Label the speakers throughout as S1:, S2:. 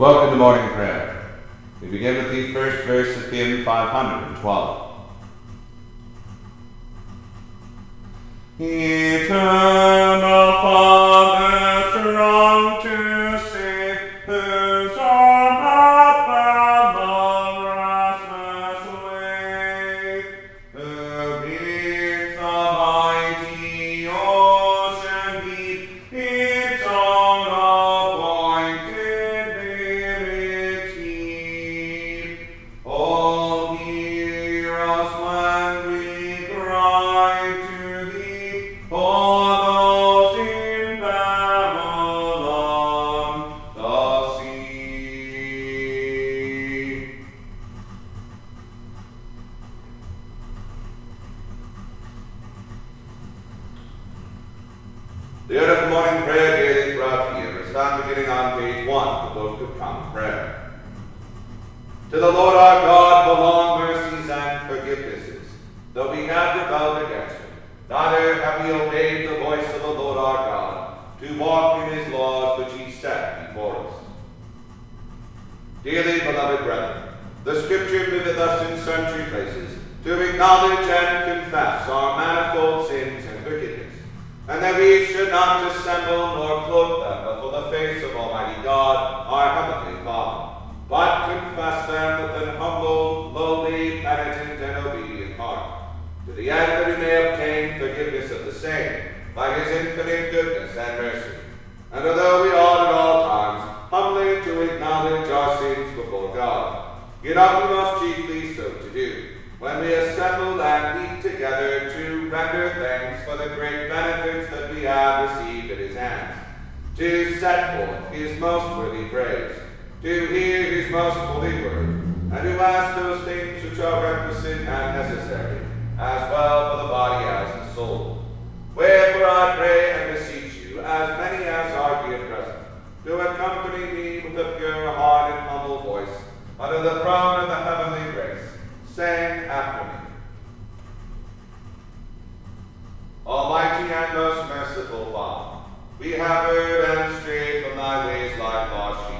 S1: Welcome to morning prayer. We begin with the first verse of hymn 512. Eternal confess them with an humble, lowly, penitent, and obedient heart, to the end that we may obtain forgiveness of the same by His infinite goodness and mercy. And although we ought at all times humbly to acknowledge our sins before God, yet ought we most chiefly so to do when we assemble and meet together to render thanks for the great benefits that we have received at his hands, to set forth his most worthy praise, to hear his most holy word, and to ask those things which are requisite and necessary, as well for the body as the soul. Wherefore I pray and beseech you, as many as are here present, to accompany me with a pure heart and humble voice under the throne of the heavenly grace, saying after me. Almighty and most merciful Father, we have erred and strayed from thy ways like lost sheep.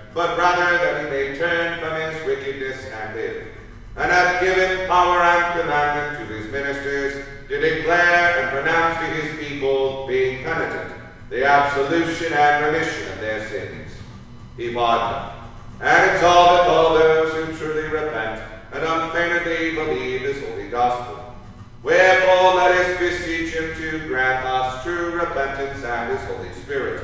S1: but rather that he may turn from his wickedness and live, and hath given power and commandment to his ministers to declare and pronounce to his people, being penitent, the absolution and remission of their sins. He pardoneth and exalteth all those who truly repent and unfeignedly believe his holy gospel. Wherefore let us beseech him to grant us true repentance and his Holy Spirit,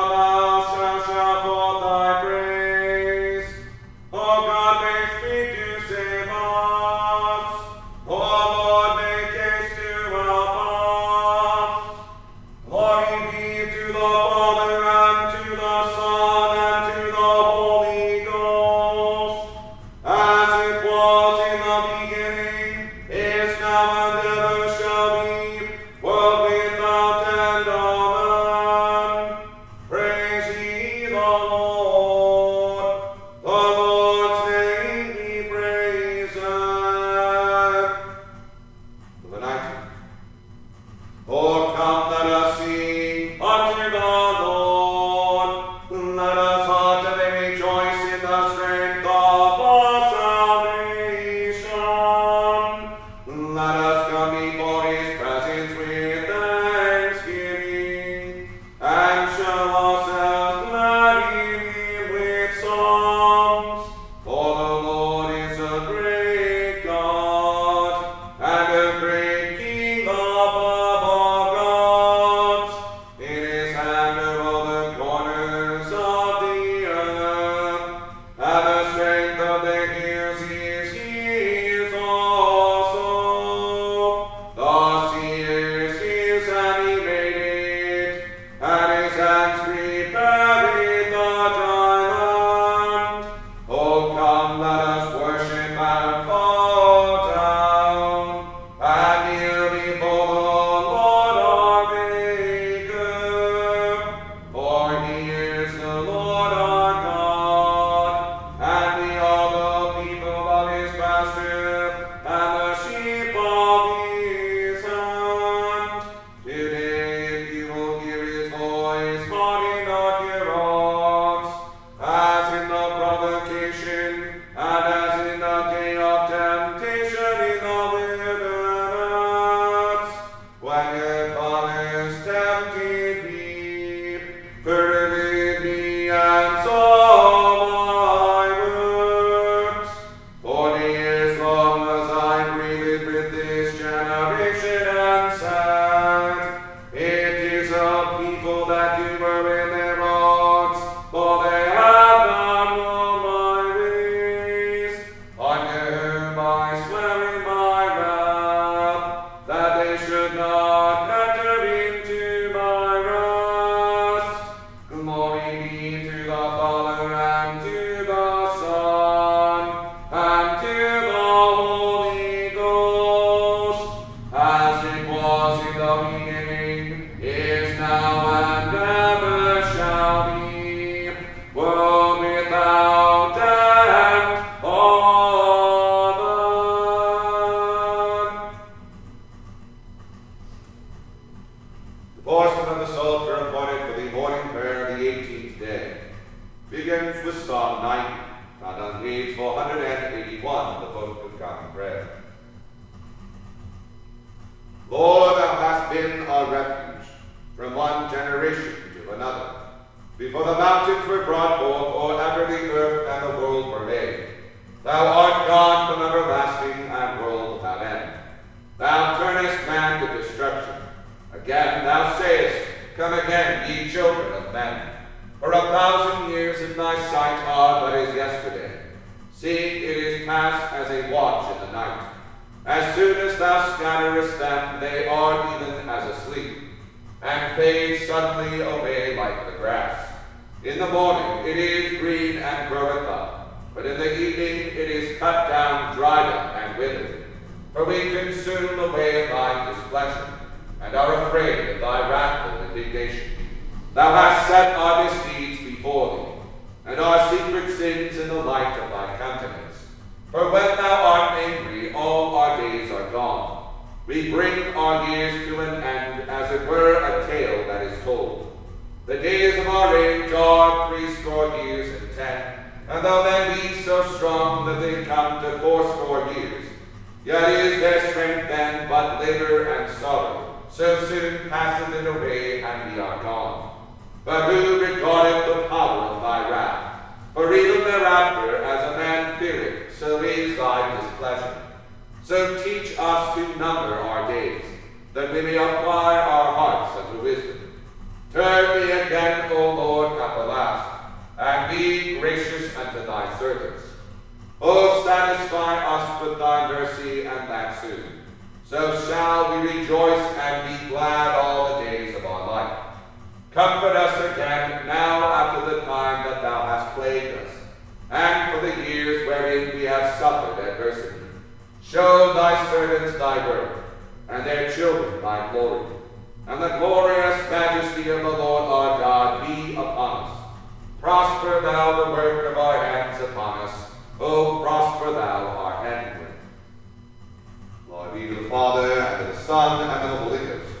S1: to another. Before the mountains were brought forth, or ever the earth and the world were made, thou art God from everlasting and world without end. Thou turnest man to destruction. Again thou sayest, Come again, ye children of men. For a thousand years in thy sight are but as yesterday. Seeing it is past as a watch in the night. As soon as thou scatterest them, they are and fade suddenly away like the grass. In the morning it is green and groweth up, but in the evening it is cut down, dried up, and withered. For we consume away thy displeasure, and are afraid of thy wrathful indignation. Thou hast set our misdeeds before thee, and our secret sins in the light of thy countenance. For when thou art angry, all our days are gone. We bring our years to an end, as it were a tale that is told. The days of our age are threescore years and ten, and though men be so strong that they come to fourscore years, yet is their strength then but labor and sorrow, so soon passeth it away, and we are gone. But who regardeth the power of thy wrath? For even thereafter, as a man feareth, so is thy displeasure. So teach us to number our days, that we may apply our hearts unto wisdom. Turn me again, O Lord, at the last, and be gracious unto thy servants. O satisfy us with thy mercy, and that soon. So shall we rejoice and be glad all the days of our life. Comfort us again now after the time that thou hast plagued us, and for the years wherein we have suffered adversity. Show thy servants thy work, and their children thy glory and the glorious majesty of the Lord our God be upon us. Prosper thou the work of our hands upon us. O prosper thou our handiwork. Glory be to the Father, and to the Son, and to the Holy Ghost,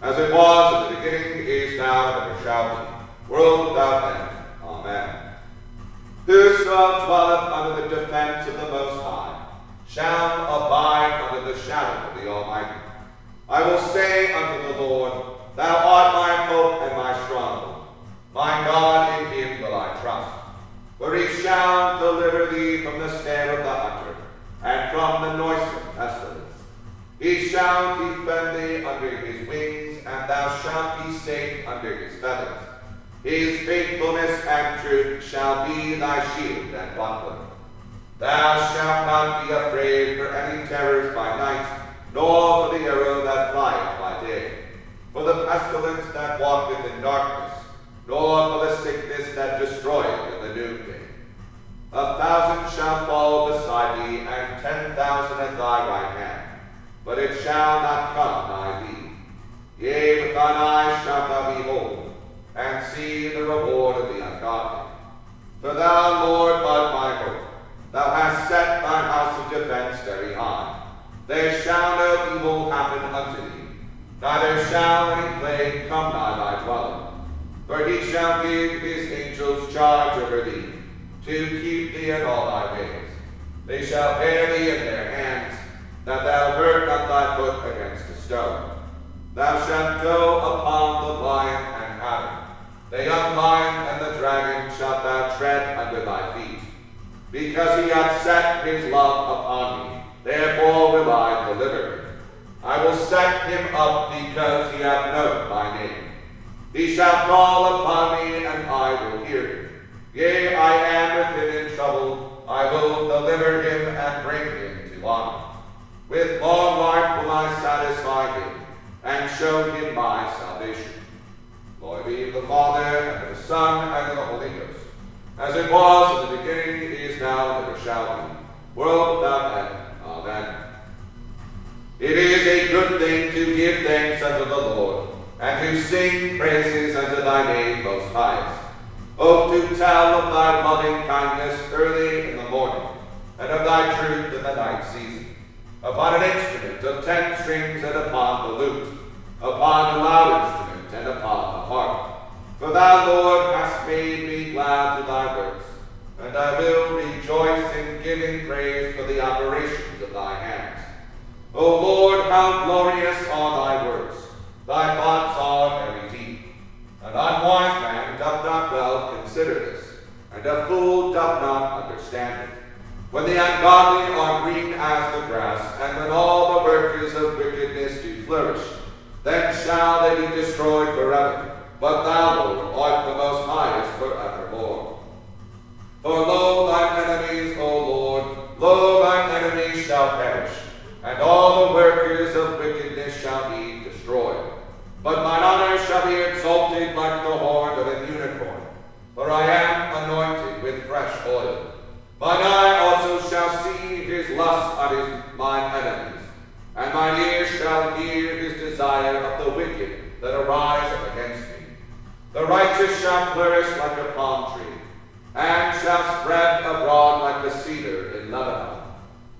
S1: as it was in the beginning, is now, and ever shall be, world without end. Amen. Whoso dwelleth under the defense of the Most High shall abide under the shadow of the Almighty. I will say unto the Lord, Thou art my hope and my stronghold. My God, in him will I trust. For he shall deliver thee from the snare of the hunter, and from the noisome pestilence. He shall defend thee under his wings, and thou shalt be safe under his feathers. His faithfulness and truth shall be thy shield and buckler. Thou shalt not be afraid for any terrors by night, nor for the arrow that flieth by day, for the pestilence that walketh in darkness, nor for the sickness that destroyeth in the noonday. A thousand shall fall beside thee, and ten thousand at thy right hand, but it shall not come nigh thee. Yea, with thine eyes shalt thou behold, and see the reward of the ungodly. For thou, Lord, art my hope. Thou hast set thine house of defense very high. There shall no evil happen unto thee, neither shall any plague come nigh thy dwelling. For he shall give his angels charge over thee, to keep thee in all thy ways. They shall bear thee in their hands, that thou hurt not thy foot against a stone. Thou shalt go upon the lion and adder, the young lion and the dragon shalt thou tread under thy feet, because he hath set his love upon me. Therefore will I deliver him. I will set him up because he hath known my name. He shall call upon me, and I will hear him. Yea, I am with him in trouble. I will deliver him and bring him to honor. With long life will I satisfy him and show him my salvation. Glory be to the Father, and to the Son, and to the Holy Ghost, as it was in the beginning, is now, and ever shall be, world without end. Amen. It is a good thing to give thanks unto the Lord, and to sing praises unto thy name most highest. Oh, to tell of thy loving kindness early in the morning, and of thy truth in the night season, upon an instrument of ten strings and upon the lute, upon a loud instrument and upon the harp. For thou, Lord, hast made me glad to thy works, and I will rejoice in giving praise for the operations of thy hands. O Lord, how glorious are thy works! Thy thoughts are very deep. An unwise man doth not well consider this, and a fool doth not understand it. When the ungodly are green as the grass, and when all the workers of wickedness do flourish, then shall they be destroyed forever. But thou, Lord, art the most highest forevermore. For lo, thine enemies, O Lord, lo, thine enemies shall perish, and all the workers of wickedness shall be destroyed. But mine honor shall be exalted like the horn of an unicorn, for I am anointed with fresh oil. Mine eye also shall see his lust on his mine enemies, and mine ears shall hear his desire of the wicked that arise up against me. The righteous shall flourish like a palm tree, and shall spread abroad like the cedar in Lebanon.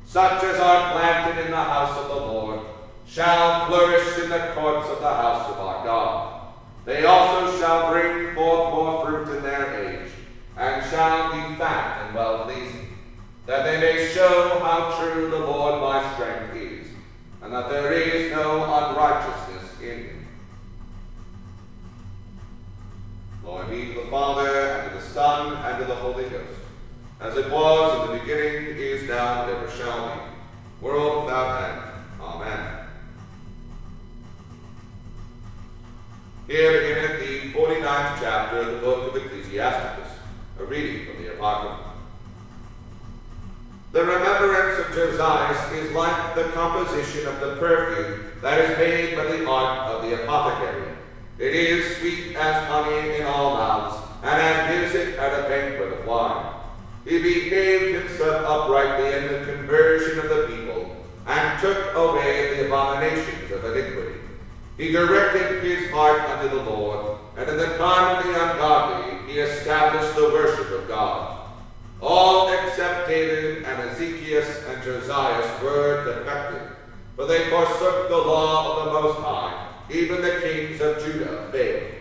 S1: Such as are planted in the house of the Lord shall flourish in the courts of the house of our God. They also shall bring forth more fruit in their age, and shall be fat and well pleasing, that they may show how true the Lord my strength is, and that there is no unrighteousness in him. Glory be to the Father, and to the Son, and to the Holy Ghost, as it was in the beginning, is now, and ever shall be, world without end. Amen. Here beginneth the 49th chapter of the book of Ecclesiasticus, a reading from the Apocrypha. The remembrance of Josias is like the composition of the perfume that is made by the art of the apothecary. It is sweet as honey in all mouths, and as music at a banquet of wine. He behaved himself uprightly in the conversion of the people, and took away the abominations of iniquity. He directed his heart unto the Lord, and in the time of the ungodly he established the worship. All except David and Ezekias and Josias were defective, for they forsook the law of the Most High. Even the kings of Judah failed.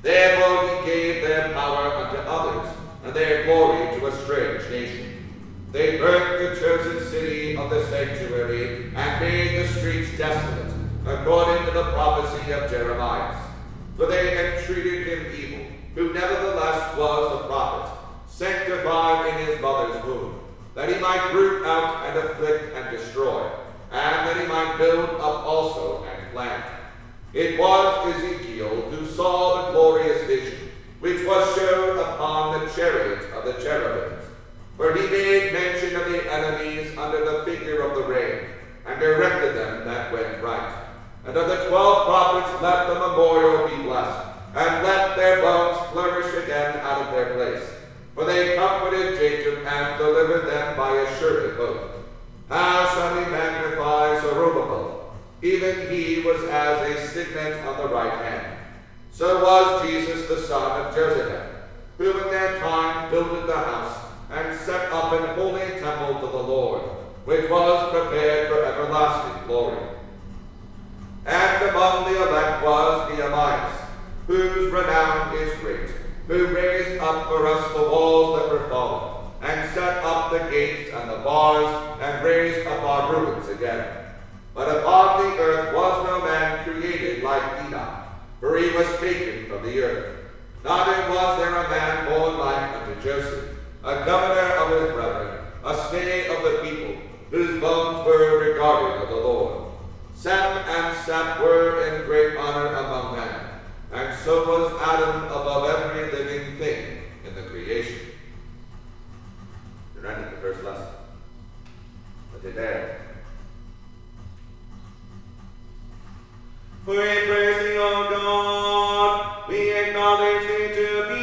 S1: Therefore he gave their power unto others, and their glory to a strange nation. They burnt the chosen city of the sanctuary, and made the streets desolate according to the prophecy of Jeremiah. For they entreated him evil, who nevertheless was a prophet, sanctified in his mother's womb, that he might root out and afflict and destroy, and that he might build up also and plant. It was Ezekiel who saw the glorious vision, which was shown upon the chariot of the cherubims. For he made mention of the enemies under the figure of the rain, and directed them that went right. And of the twelve prophets let the memorial be blessed, and let their bones flourish again out of their place. For they comforted Jacob and delivered them by a sure oath. How shall we magnify Zerubbabel? Even he was as a signet on the right hand. So was Jesus the son of Josedec, who in their time builded the house and set up an holy temple to the Lord, which was prepared for everlasting glory. And among the elect was Nehemiah, whose renown is great, who raised up for us the walls that were fallen, and set up the gates and the bars, and raised up our ruins again. But upon the earth was no man created like Enoch, for he was taken from the earth. Neither was there a man born like unto Joseph, a governor of his brethren, a stay of the people, whose bones were regarded of the Lord. Sem and Seth were in great honor among men, so was Adam above every living thing in the creation. You're the first lesson. But they there. We praise thee, O God. We acknowledge thee to be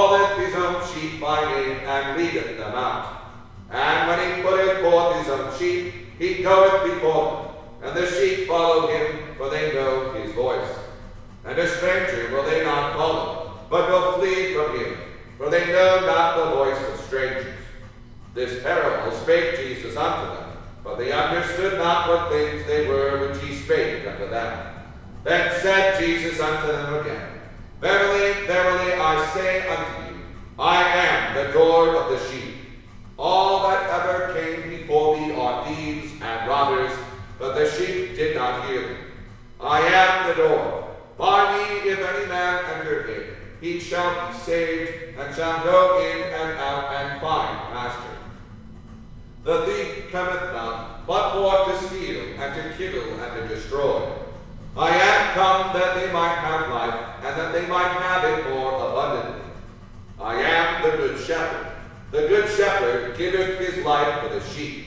S1: calleth his own sheep by name, and leadeth them out. And when he putteth forth his own sheep, he goeth before them, and the sheep follow him, for they know his voice. And a stranger will they not follow, but will flee from him, for they know not the voice of strangers. This parable spake Jesus unto them, but they understood not what things they were which he spake unto them. Then said Jesus unto them again, Verily, verily, I say unto you, I am the door of the sheep. All that ever came before me are thieves and robbers, but the sheep did not hear them. I am the door. By me, if any man enter in, he shall be saved, and shall go in and out and find master. The thief cometh not, but for to steal, and to kill, and to destroy. I am come that they might have life and that they might have it more abundantly. I am the good shepherd. The good shepherd giveth his life for the sheep.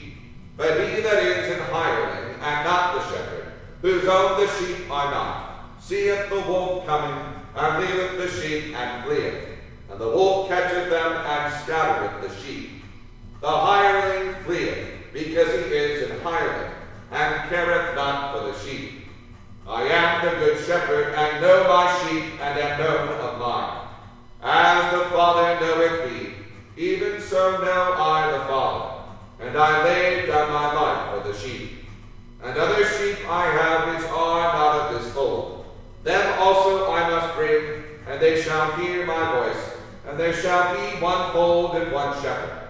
S1: But he that is an hireling, and not the shepherd, whose own the sheep are not, seeth the wolf coming, and leaveth the sheep, and fleeth. And the wolf catcheth them, and scattereth the sheep. The hireling fleeth, because he is an hireling, and careth not for the sheep. I am the good shepherd, and know my sheep, and am known of mine. As the Father knoweth me, even so know I the Father. And I laid down my life for the sheep. And other sheep I have which are not of this fold. Them also I must bring, and they shall hear my voice, and there shall be one fold and one shepherd.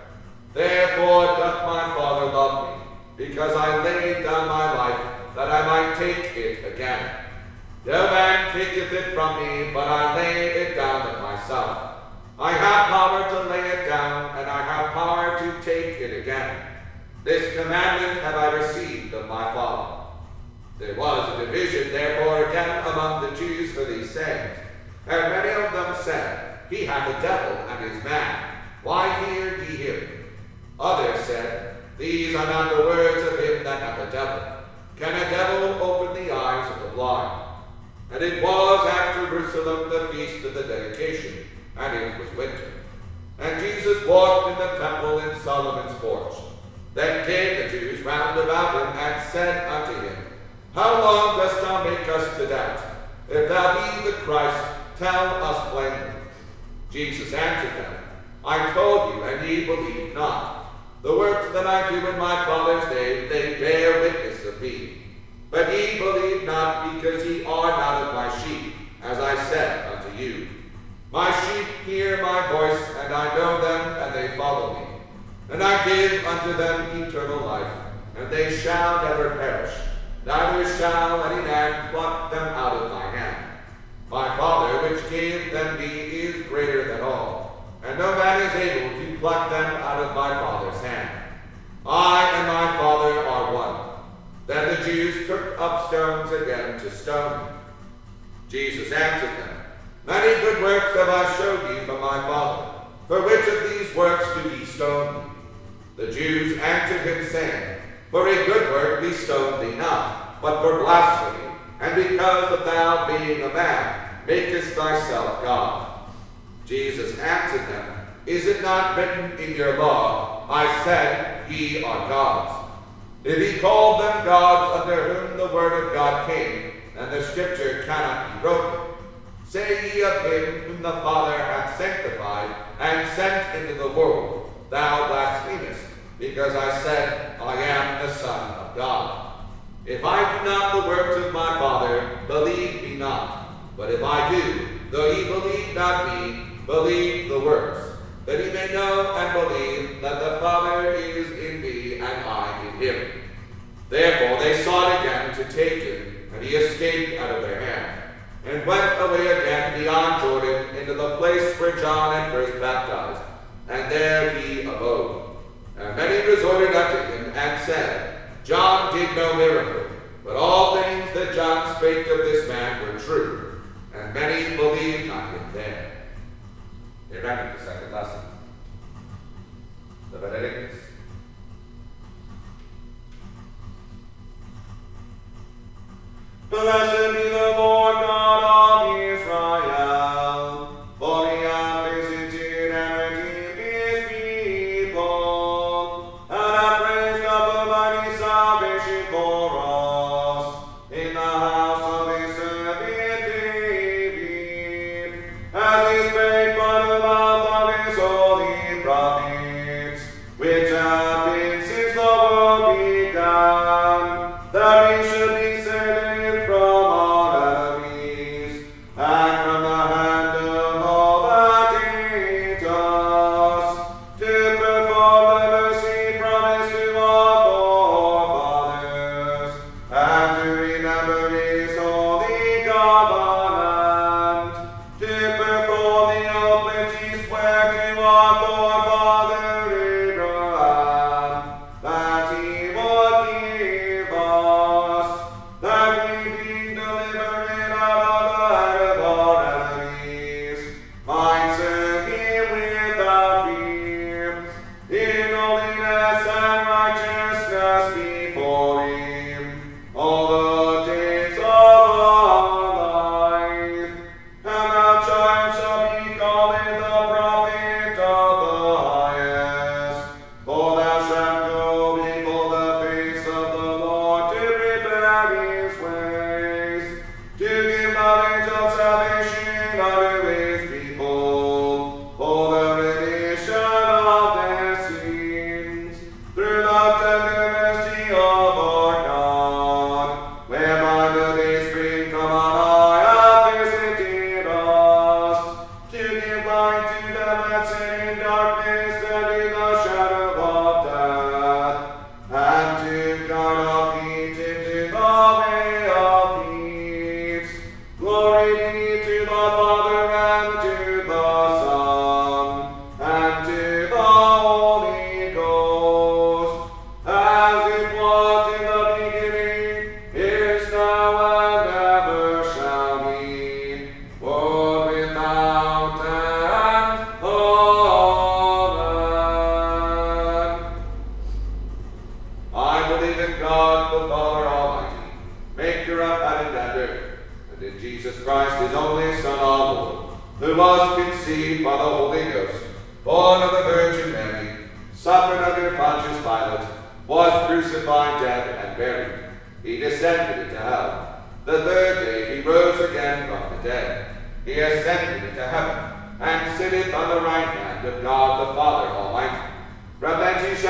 S1: Therefore doth my Father love me, because I laid down my life that I might take it again. No man taketh it from me, but I lay it down of myself. I have power to lay it down, and I have power to take it again. This commandment have I received of my Father. There was a division, therefore, again among the Jews for these sayings. And many of them said, He hath a devil and is mad. Why hear ye him? Others said, These are not the words of him that hath a devil. Can a devil open the eyes of the blind? And it was at Jerusalem the feast of the dedication, and it was winter. And Jesus walked in the temple in Solomon's porch. Then came the Jews round about him, and said unto him, How long dost thou make us to doubt? If thou be the Christ, tell us plainly. Jesus answered them, I told you, and ye believe not. The works that I do in my Father's name, they bear witness of me. But ye believe not, because ye are not of my sheep, as I said unto you. My sheep hear my voice, and I know them, and they follow me. And I give unto them eternal life, and they shall never perish, neither shall any man pluck them out of my hand. My Father, which gave them me, is greater than all, and no man is able to pluck them out of my Father's hand. I and my Father are one. Then the Jews took up stones again to stone him. Jesus answered them, Many good works have I showed you from my Father. For which of these works do ye stone me? The Jews answered him, saying, For a good work we stone thee not, but for blasphemy, and because of thou being a man, makest thyself God. Jesus answered them, Is it not written in your law, I said, Ye are gods? If he called them gods under whom the word of God came, then the scripture cannot be broken. Say ye of him whom the Father hath sanctified and sent into the world, Thou blasphemest, because I said, I am the Son of God. If I do not the works of my Father, believe me not. But if I do, though ye believe not me, believe the works, that ye may know and believe that the Father is in me and I in him. Therefore they sought again to take him, and he escaped out of their hand, and went away again beyond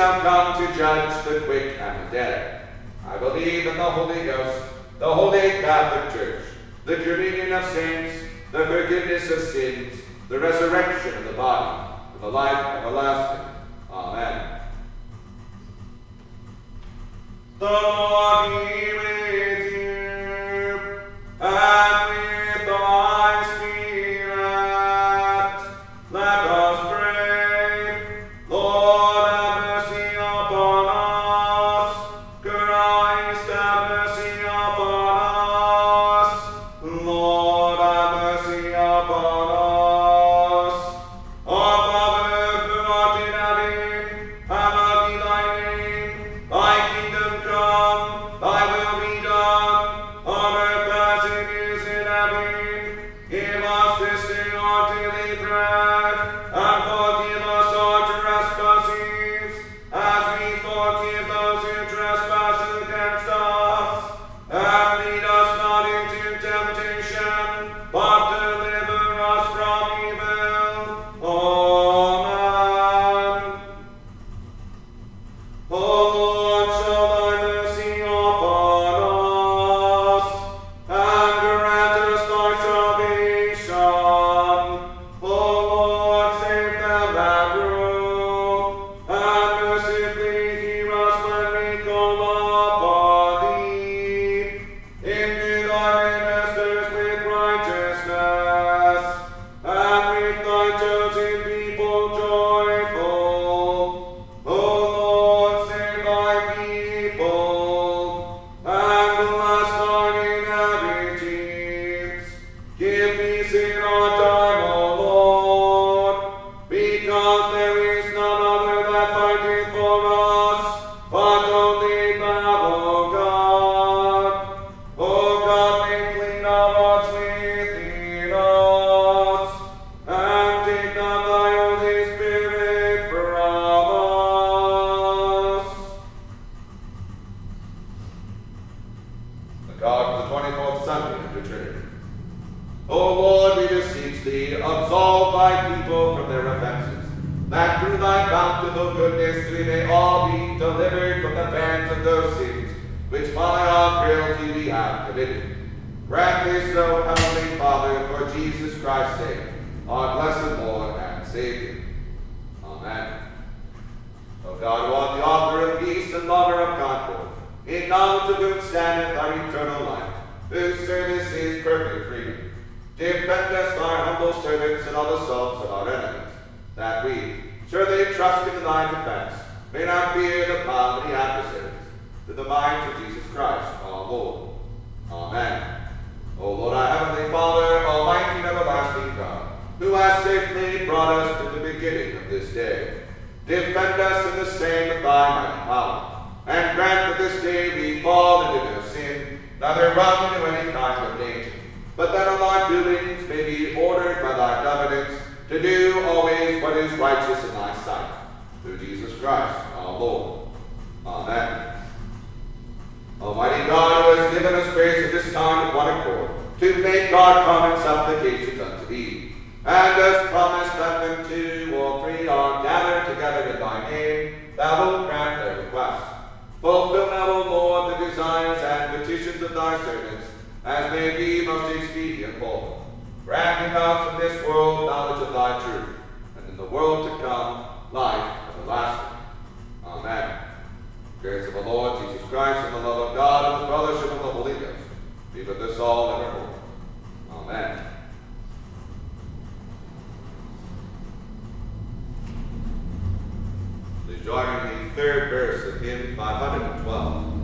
S1: now come to judge the quick and the dead. I believe in the Holy Ghost, the Holy Catholic Church, the communion of saints, the forgiveness of sins, the resurrection of the body, and the life everlasting. Amen. The Lord be with you, and with righteous in thy sight, through Jesus Christ our Lord. Amen. Almighty God, who has given us grace at this time with one accord, to make God common supplications unto thee, and as promised that when two or three are gathered together in thy name, thou wilt grant their requests. Fulfill now, O Lord, the desires and petitions of thy servants, as may be most expedient for them. Grant us in this world knowledge of thy truth world to come, life everlasting. Amen. Grace of the Lord Jesus Christ and the love of God and the fellowship of the Holy Ghost be with us all evermore. Amen. Please join in the third verse of hymn 512.